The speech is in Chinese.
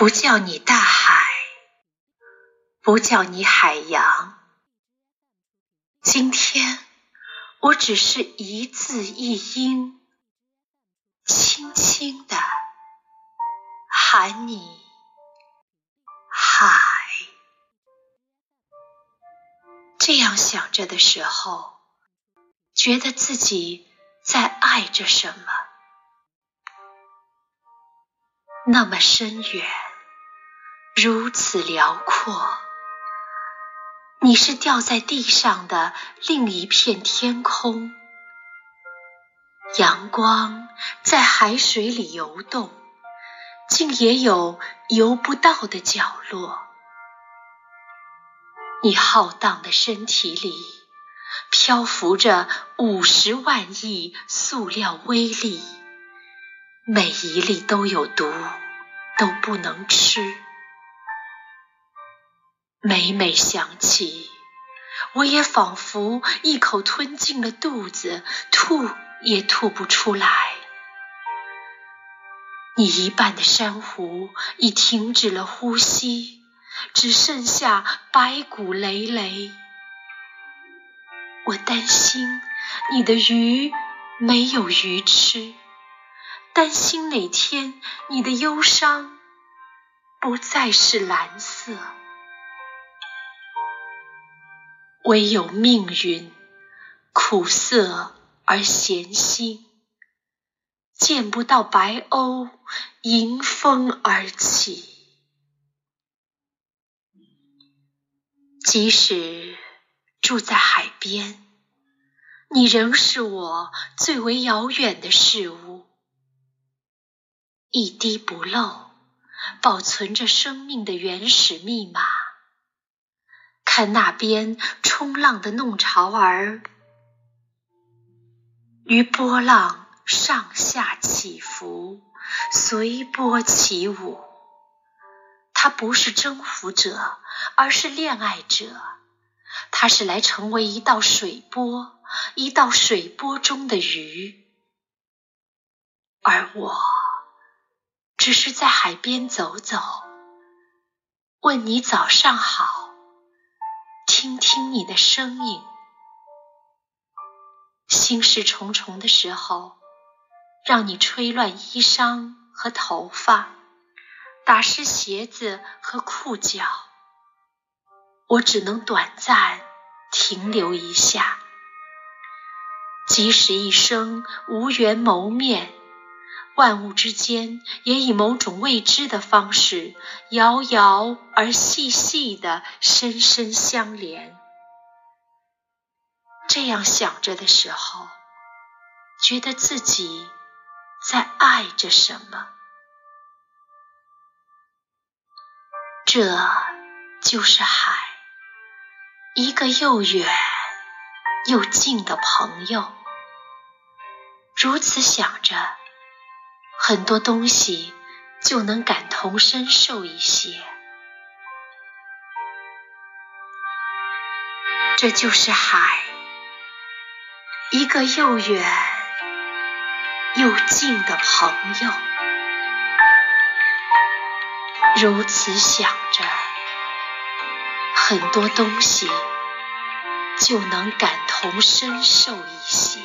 不叫你大海，不叫你海洋。今天，我只是一字一音，轻轻的喊你海。这样想着的时候，觉得自己在爱着什么，那么深远，如此辽阔。你是掉在地上的另一片天空，阳光在海水里游动，竟也有游不到的角落。你浩荡的身体里漂浮着五十万亿塑料微粒，每一粒都有毒，都不能吃。每每想起，我也仿佛一口吞进了肚子，吐也吐不出来。你一半的珊瑚已停止了呼吸。只剩下白骨累累，我担心你的鱼没有鱼吃，担心哪天你的忧伤不再是蓝色，唯有命运苦涩而咸辛，见不到白鸥迎风而起。即使住在海边，你仍是我最为遥远的事物。一滴不漏，保存着生命的原始密码。看那边冲浪的弄潮儿，于波浪上下起伏，随波起舞。他不是征服者，而是恋爱者。他是来成为一道水波，一道水波中的鱼。而我只是在海边走走，问你早上好，倾听你的声音。心事重重的时候，让你吹乱衣裳和头发。打湿鞋子和裤脚，我只能短暂停留一下。即使一生无缘谋面，万物之间也以某种未知的方式，遥遥而细细的深深相连。这样想着的时候，觉得自己在爱着什么。这就是海，一个又远又近的朋友。如此想着，很多东西就能感同身受一些。这就是海，一个又远又近的朋友。如此想着，很多东西就能感同身受一些。